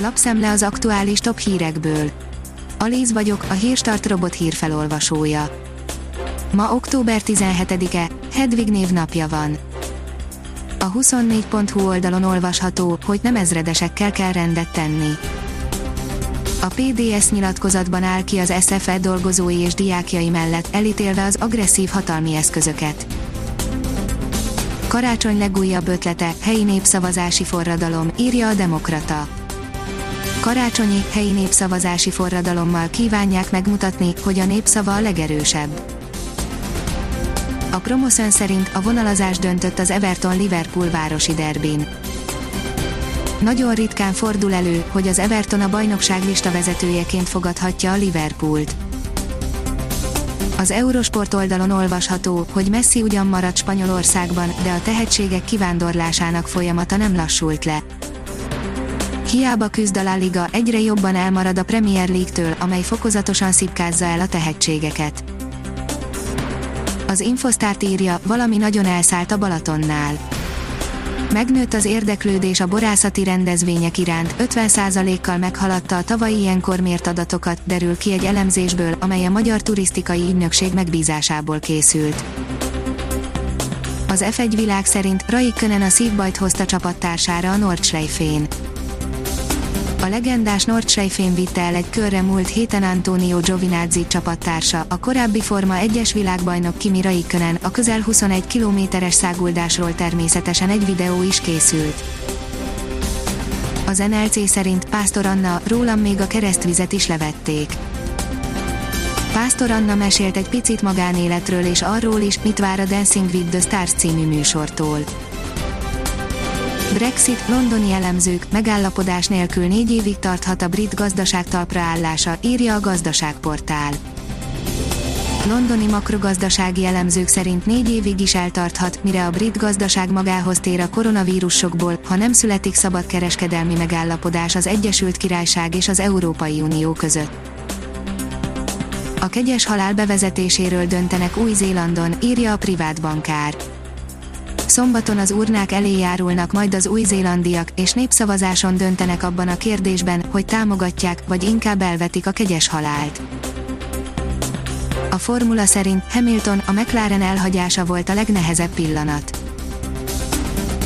Lapszemle az aktuális top hírekből. Alíz vagyok, a Hírstart robot hírfelolvasója. Ma október 17-e, Hedvig névnapja van. A 24.hu oldalon olvasható, hogy nem ezredesekkel kell rendet tenni. A PDS nyilatkozatban áll ki az SFE dolgozói és diákjai mellett, elítélve az agresszív hatalmi eszközöket. Karácsony legújabb ötlete, helyi népszavazási forradalom, írja a Demokrata. Karácsonyi, helyi népszavazási forradalommal kívánják megmutatni, hogy a népszava a legerősebb. A Promoszön szerint a vonalazás döntött az Everton-Liverpool városi derbin. Nagyon ritkán fordul elő, hogy az Everton a bajnokság lista vezetőjeként fogadhatja a Liverpoolt. Az Eurosport oldalon olvasható, hogy Messi ugyan maradt Spanyolországban, de a tehetségek kivándorlásának folyamata nem lassult le. Hiába küzd a La Liga, egyre jobban elmarad a Premier League-től, amely fokozatosan szipkázza el a tehetségeket. Az Infosztárt írja, valami nagyon elszállt a Balatonnál. Megnőtt az érdeklődés a borászati rendezvények iránt, 50%-kal meghaladta a tavalyi ilyenkor mért adatokat, derül ki egy elemzésből, amely a Magyar Turisztikai Ügynökség megbízásából készült. Az F1 világ szerint Raikkonen a szívbajt hozta csapattársára a Nordschleife-n. A legendás Nordschleife-n vitte el egy körre múlt héten Antonio Giovinazzi csapattársa, a korábbi Forma 1-es világbajnok Kimi Raikkonen, a közel 21 kilométeres száguldásról természetesen egy videó is készült. Az NLC szerint Pásztor Anna, rólam még a keresztvizet is levették. Pásztor Anna mesélt egy picit magánéletről és arról is, mit vár a Dancing with the Stars című műsortól. Brexit, londoni elemzők, megállapodás nélkül négy évig tarthat a brit gazdaság talpraállása, írja a gazdaságportál. Londoni makrogazdasági elemzők szerint négy évig is eltarthat, mire a brit gazdaság magához tér a koronavírusokból, ha nem születik szabad kereskedelmi megállapodás az Egyesült Királyság és az Európai Unió között. A kegyes halál bevezetéséről döntenek Új-Zélandon, írja a privát bankár Szombaton az urnák elé járulnak majd az új-zélandiak, és népszavazáson döntenek abban a kérdésben, hogy támogatják, vagy inkább elvetik a kegyes halált. A formula szerint Hamilton a McLaren elhagyása volt a legnehezebb pillanat.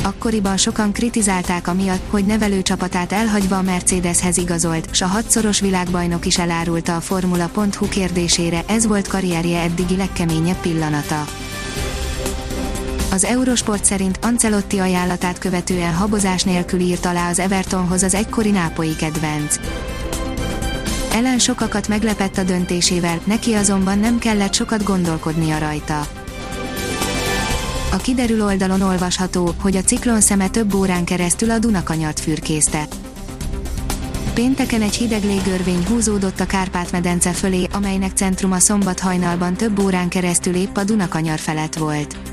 Akkoriban sokan kritizálták amiatt, hogy nevelőcsapatát elhagyva a Mercedeshez igazolt, s a hatszoros világbajnok is elárulta a Formula.hu kérdésére, ez volt karrierje eddigi legkeményebb pillanata. Az Eurosport szerint Ancelotti ajánlatát követően habozás nélkül írt alá az Evertonhoz az egykori nápoi kedvenc. Ellen sokakat meglepett a döntésével, neki azonban nem kellett sokat gondolkodnia rajta. A kiderül oldalon olvasható, hogy a ciklon szeme több órán keresztül a Dunakanyart fürkészte. Pénteken egy hideg légörvény húzódott a Kárpát-medence fölé, amelynek centruma szombat hajnalban több órán keresztül épp a Dunakanyar felett volt.